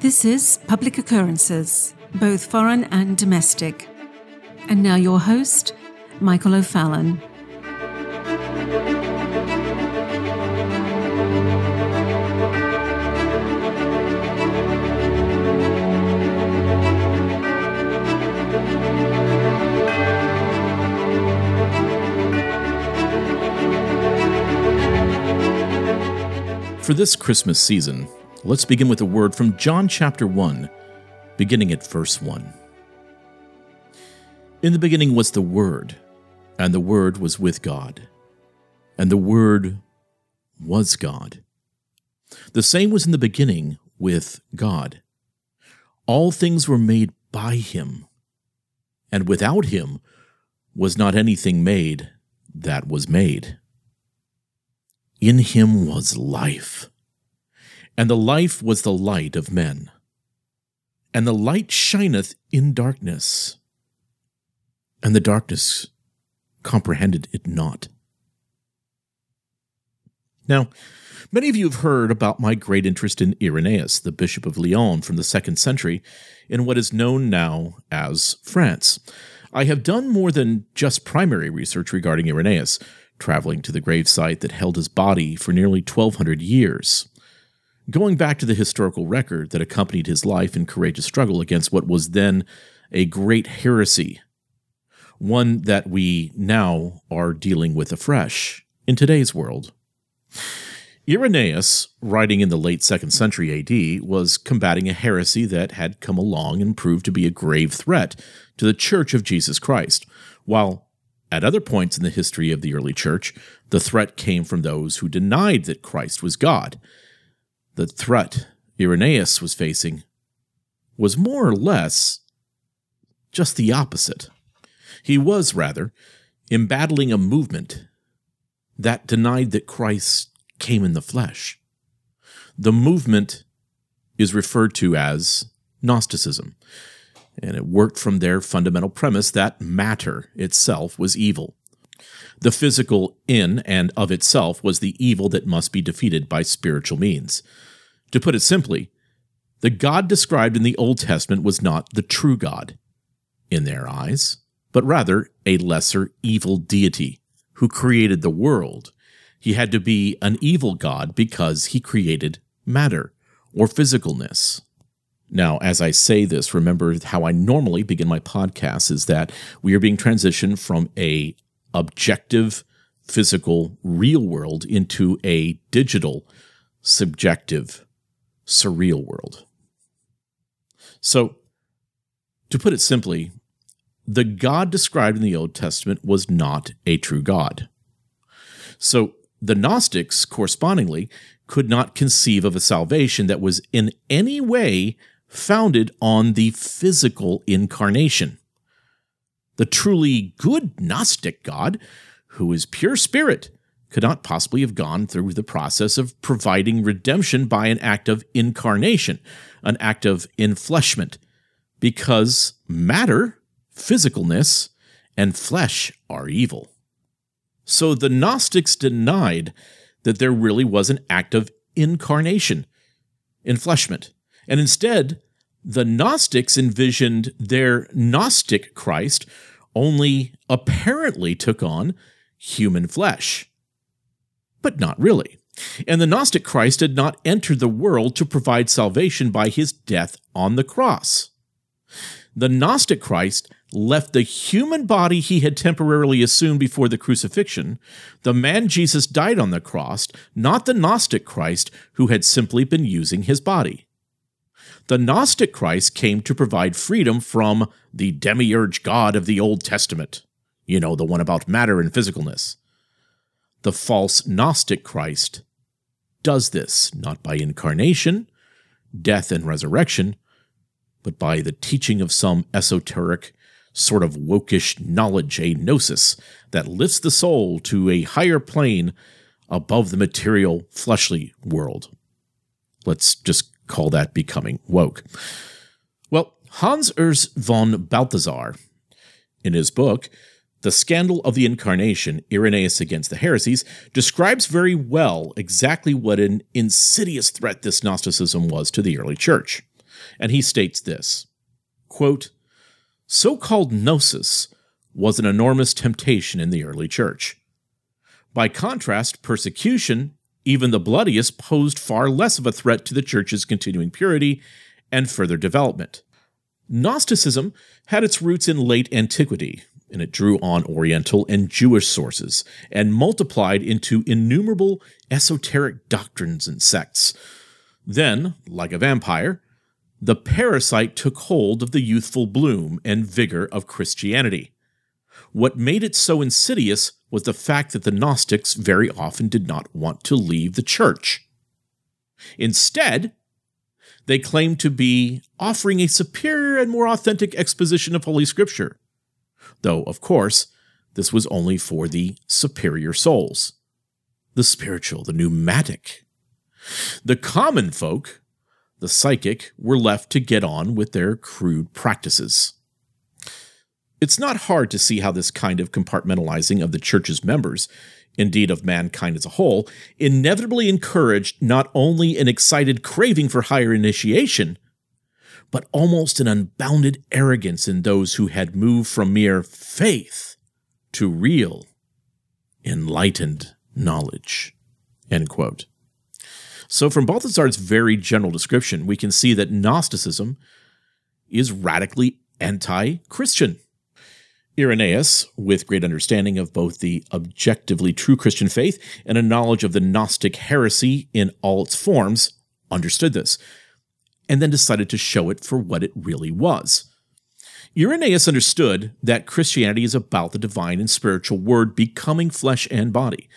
This is Public Occurrences, both foreign and domestic. And now your host, Michael O'Fallon. For this Christmas season, let's begin with a word from John chapter 1, beginning at verse 1. In the beginning was the Word, and the Word was with God, and the Word was God. The same was in the beginning with God. All things were made by him, and without him was not anything made that was made. In him was life, and the life was the light of men. And the light shineth in darkness, and the darkness comprehended it not. Now, many of you have heard about my great interest in Irenaeus, the Bishop of Lyon from the second century, in what is known now as France. I have done more than just primary research regarding Irenaeus traveling to the gravesite that held his body for nearly 1,200 years. Going back to the historical record that accompanied his life and courageous struggle against what was then a great heresy, one that we now are dealing with afresh in today's world. Irenaeus, writing in the late 2nd century AD, was combating a heresy that had come along and proved to be a grave threat to the Church of Jesus Christ, while at other points in the history of the early church, the threat came from those who denied that Christ was God. The threat Irenaeus was facing was more or less just the opposite. He was, rather, embattling a movement that denied that Christ came in the flesh. The movement is referred to as Gnosticism and it worked from their fundamental premise that matter itself was evil. The physical in and of itself was the evil that must be defeated by spiritual means. To put it simply, the God described in the Old Testament was not the true God, in their eyes, but rather a lesser evil deity who created the world. He had to be an evil God because he created matter or physicalness. Now, as I say this, remember how I normally begin my podcast is that we are being transitioned from a objective, physical, real world into a digital, subjective, surreal world. So, to put it simply, the God described in the Old Testament was not a true God. So, the Gnostics, correspondingly, could not conceive of a salvation that was in any way founded on the physical incarnation. The truly good Gnostic God, who is pure spirit, could not possibly have gone through the process of providing redemption by an act of incarnation, an act of enfleshment, because matter, physicalness, and flesh are evil. So the Gnostics denied that there really was an act of incarnation, enfleshment. And instead, the Gnostics envisioned their Gnostic Christ only apparently took on human flesh. But not really. And the Gnostic Christ had not entered the world to provide salvation by his death on the cross. The Gnostic Christ left the human body he had temporarily assumed before the crucifixion, the man Jesus died on the cross, not the Gnostic Christ who had simply been using his body the Gnostic Christ came to provide freedom from the demiurge God of the Old Testament. You know, the one about matter and physicalness. The false Gnostic Christ does this not by incarnation, death, and resurrection, but by the teaching of some esoteric, sort of wokish knowledge, a gnosis, that lifts the soul to a higher plane above the material, fleshly world. Let's just call that becoming woke. Well, Hans Urs von Balthasar, in his book, The Scandal of the Incarnation Irenaeus Against the Heresies, describes very well exactly what an insidious threat this Gnosticism was to the early church. and he states this quote, So called gnosis was an enormous temptation in the early church. By contrast, persecution, even the bloodiest, posed far less of a threat to the church's continuing purity and further development. Gnosticism had its roots in late antiquity, and it drew on Oriental and Jewish sources and multiplied into innumerable esoteric doctrines and sects. Then, like a vampire, the parasite took hold of the youthful bloom and vigor of Christianity. What made it so insidious was the fact that the Gnostics very often did not want to leave the church. Instead, they claimed to be offering a superior and more authentic exposition of Holy Scripture. Though, of course, this was only for the superior souls, the spiritual, the pneumatic. The common folk, the psychic, were left to get on with their crude practices. It's not hard to see how this kind of compartmentalizing of the church's members, indeed of mankind as a whole, inevitably encouraged not only an excited craving for higher initiation, but almost an unbounded arrogance in those who had moved from mere faith to real, enlightened knowledge. So, from Balthasar's very general description, we can see that Gnosticism is radically anti Christian. Irenaeus, with great understanding of both the objectively true Christian faith and a knowledge of the Gnostic heresy in all its forms, understood this, and then decided to show it for what it really was. Irenaeus understood that Christianity is about the divine and spiritual word becoming flesh and body.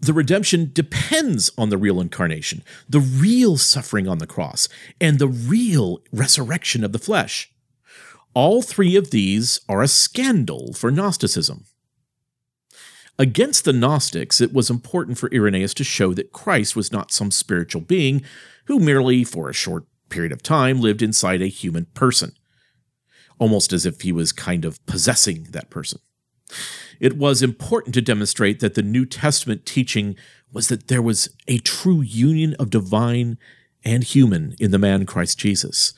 The redemption depends on the real incarnation, the real suffering on the cross, and the real resurrection of the flesh. All three of these are a scandal for Gnosticism. Against the Gnostics, it was important for Irenaeus to show that Christ was not some spiritual being who merely, for a short period of time, lived inside a human person, almost as if he was kind of possessing that person. It was important to demonstrate that the New Testament teaching was that there was a true union of divine and human in the man Christ Jesus,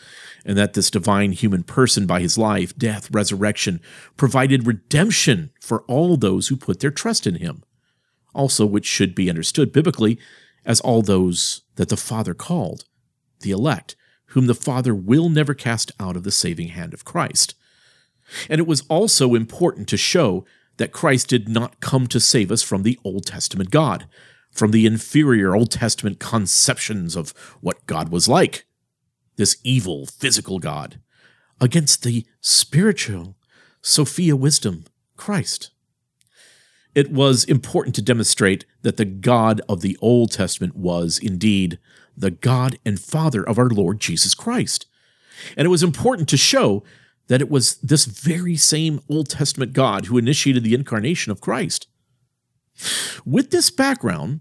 and that this divine human person, by his life, death, resurrection, provided redemption for all those who put their trust in him. Also, which should be understood biblically as all those that the Father called, the elect, whom the Father will never cast out of the saving hand of Christ. And it was also important to show that Christ did not come to save us from the Old Testament God, from the inferior Old Testament conceptions of what God was like, this evil physical God, against the spiritual Sophia wisdom, Christ. It was important to demonstrate that the God of the Old Testament was indeed the God and Father of our Lord Jesus Christ. And it was important to show that it was this very same Old Testament God who initiated the incarnation of Christ. With this background,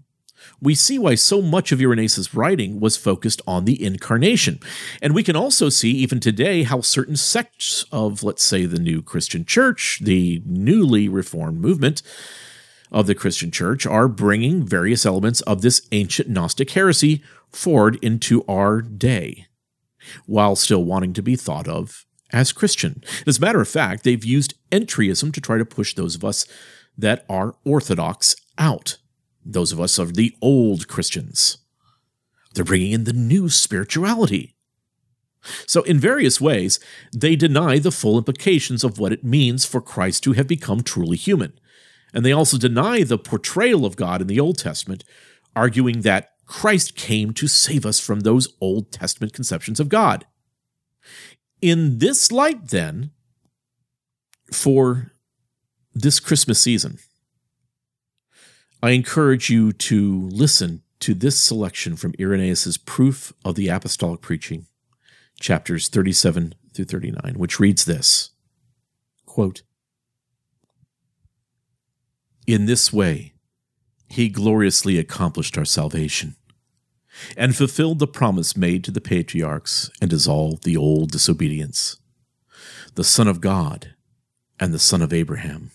we see why so much of Irenaeus' writing was focused on the incarnation. And we can also see, even today, how certain sects of, let's say, the new Christian church, the newly reformed movement of the Christian church, are bringing various elements of this ancient Gnostic heresy forward into our day, while still wanting to be thought of as Christian. As a matter of fact, they've used entryism to try to push those of us that are orthodox out those of us are the old Christians. They're bringing in the new spirituality. So, in various ways, they deny the full implications of what it means for Christ to have become truly human. And they also deny the portrayal of God in the Old Testament, arguing that Christ came to save us from those Old Testament conceptions of God. In this light, then, for this Christmas season, I encourage you to listen to this selection from Irenaeus' Proof of the Apostolic Preaching, chapters 37 through 39, which reads this quote, In this way, he gloriously accomplished our salvation and fulfilled the promise made to the patriarchs and dissolved the old disobedience. The Son of God and the Son of Abraham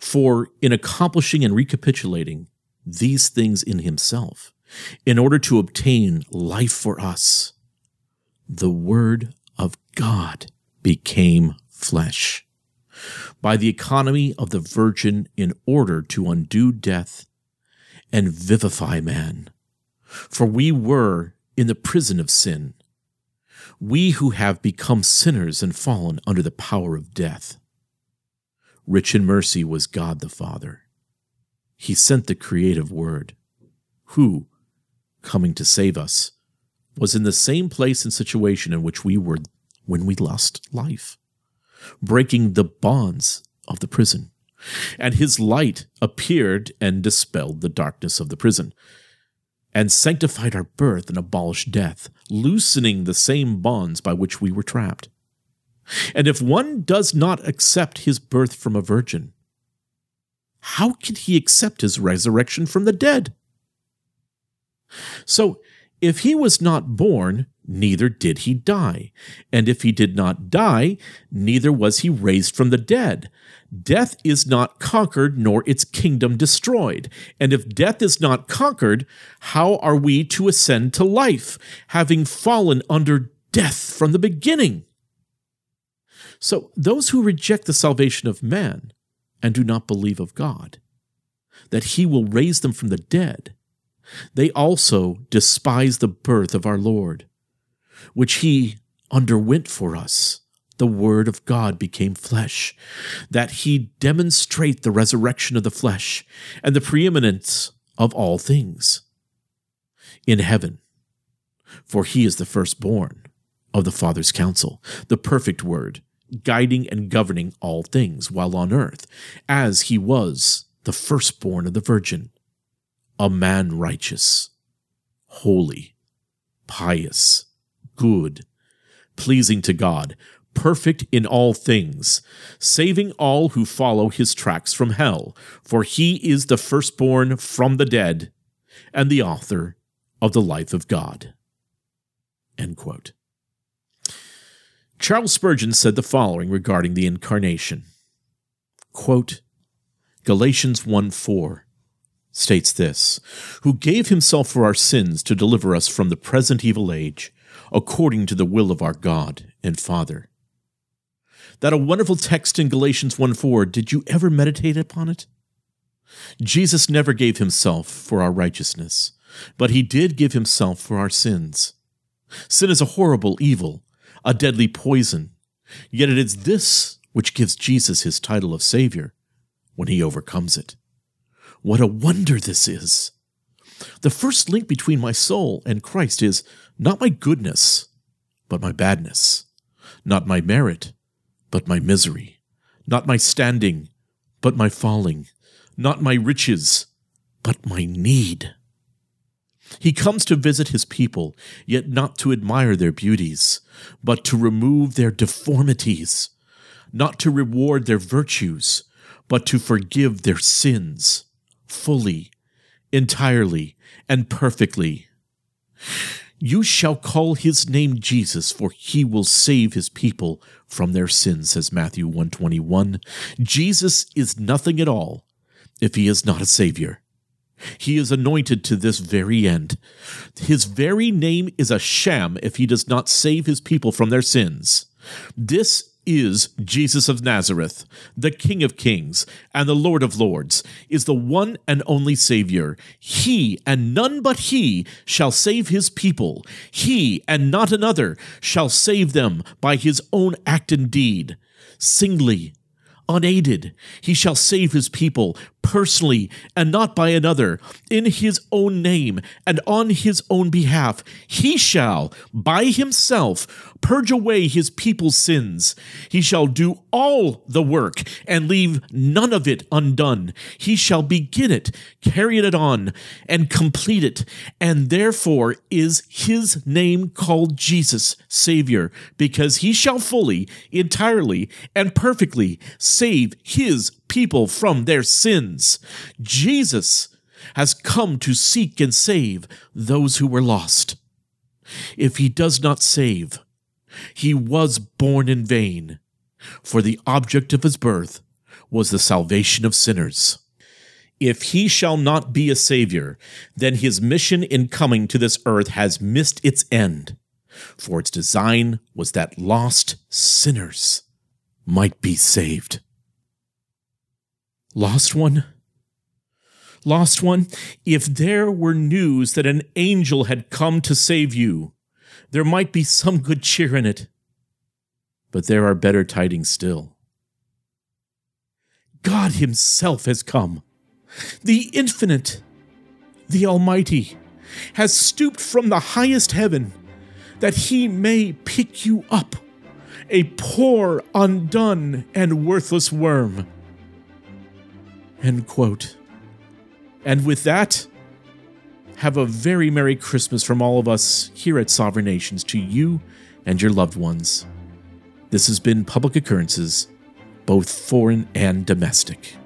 for in accomplishing and recapitulating these things in himself, in order to obtain life for us, the Word of God became flesh. By the economy of the Virgin in order to undo death and vivify man. For we were in the prison of sin, we who have become sinners and fallen under the power of death. Rich in mercy was God the Father. He sent the creative Word, who, coming to save us, was in the same place and situation in which we were when we lost life, breaking the bonds of the prison. And his light appeared and dispelled the darkness of the prison, and sanctified our birth and abolished death, loosening the same bonds by which we were trapped. And if one does not accept his birth from a virgin, how can he accept his resurrection from the dead? So, if he was not born, neither did he die. And if he did not die, neither was he raised from the dead. Death is not conquered, nor its kingdom destroyed. And if death is not conquered, how are we to ascend to life, having fallen under death from the beginning? So, those who reject the salvation of man and do not believe of God, that he will raise them from the dead, they also despise the birth of our Lord, which he underwent for us. The Word of God became flesh, that he demonstrate the resurrection of the flesh and the preeminence of all things in heaven. For he is the firstborn of the Father's counsel, the perfect Word, guiding and governing all things while on earth, as he was the firstborn of the Virgin a man righteous, holy, pious, good, pleasing to God, perfect in all things, saving all who follow his tracks from hell, for he is the firstborn from the dead and the author of the life of God. Charles Spurgeon said the following regarding the incarnation. Quote, Galatians 1 4 states this Who gave himself for our sins to deliver us from the present evil age, according to the will of our God and Father. That a wonderful text in Galatians 1 4. Did you ever meditate upon it? Jesus never gave himself for our righteousness, but he did give himself for our sins. Sin is a horrible evil, a deadly poison, yet it is this which gives Jesus his title of Savior when he overcomes it. What a wonder this is! The first link between my soul and Christ is not my goodness, but my badness, not my merit, but my misery, not my standing, but my falling, not my riches, but my need. He comes to visit his people, yet not to admire their beauties, but to remove their deformities, not to reward their virtues, but to forgive their sins fully, entirely, and perfectly. You shall call his name Jesus, for he will save his people from their sins, says Matthew 121. Jesus is nothing at all if he is not a savior. He is anointed to this very end. His very name is a sham if he does not save his people from their sins. This is Jesus of Nazareth, the King of Kings and the Lord of Lords, is the one and only Savior. He and none but He shall save His people. He and not another shall save them by His own act and deed. Singly, unaided. He shall save his people personally and not by another, in his own name and on his own behalf. He shall, by himself, purge away his people's sins. He shall do all the work and leave none of it undone. He shall begin it, carry it on, and complete it. And therefore is his name called Jesus, Savior, because he shall fully, entirely, and perfectly save his people from their sins. Jesus has come to seek and save those who were lost. If he does not save, he was born in vain, for the object of his birth was the salvation of sinners. If he shall not be a savior, then his mission in coming to this earth has missed its end. for its design was that lost sinners might be saved. Lost one? Lost one, if there were news that an angel had come to save you, there might be some good cheer in it. But there are better tidings still. God Himself has come. The Infinite, the Almighty, has stooped from the highest heaven that He may pick you up, a poor, undone, and worthless worm. End quote. And with that, have a very Merry Christmas from all of us here at Sovereign Nations to you and your loved ones. This has been Public Occurrences, both foreign and domestic.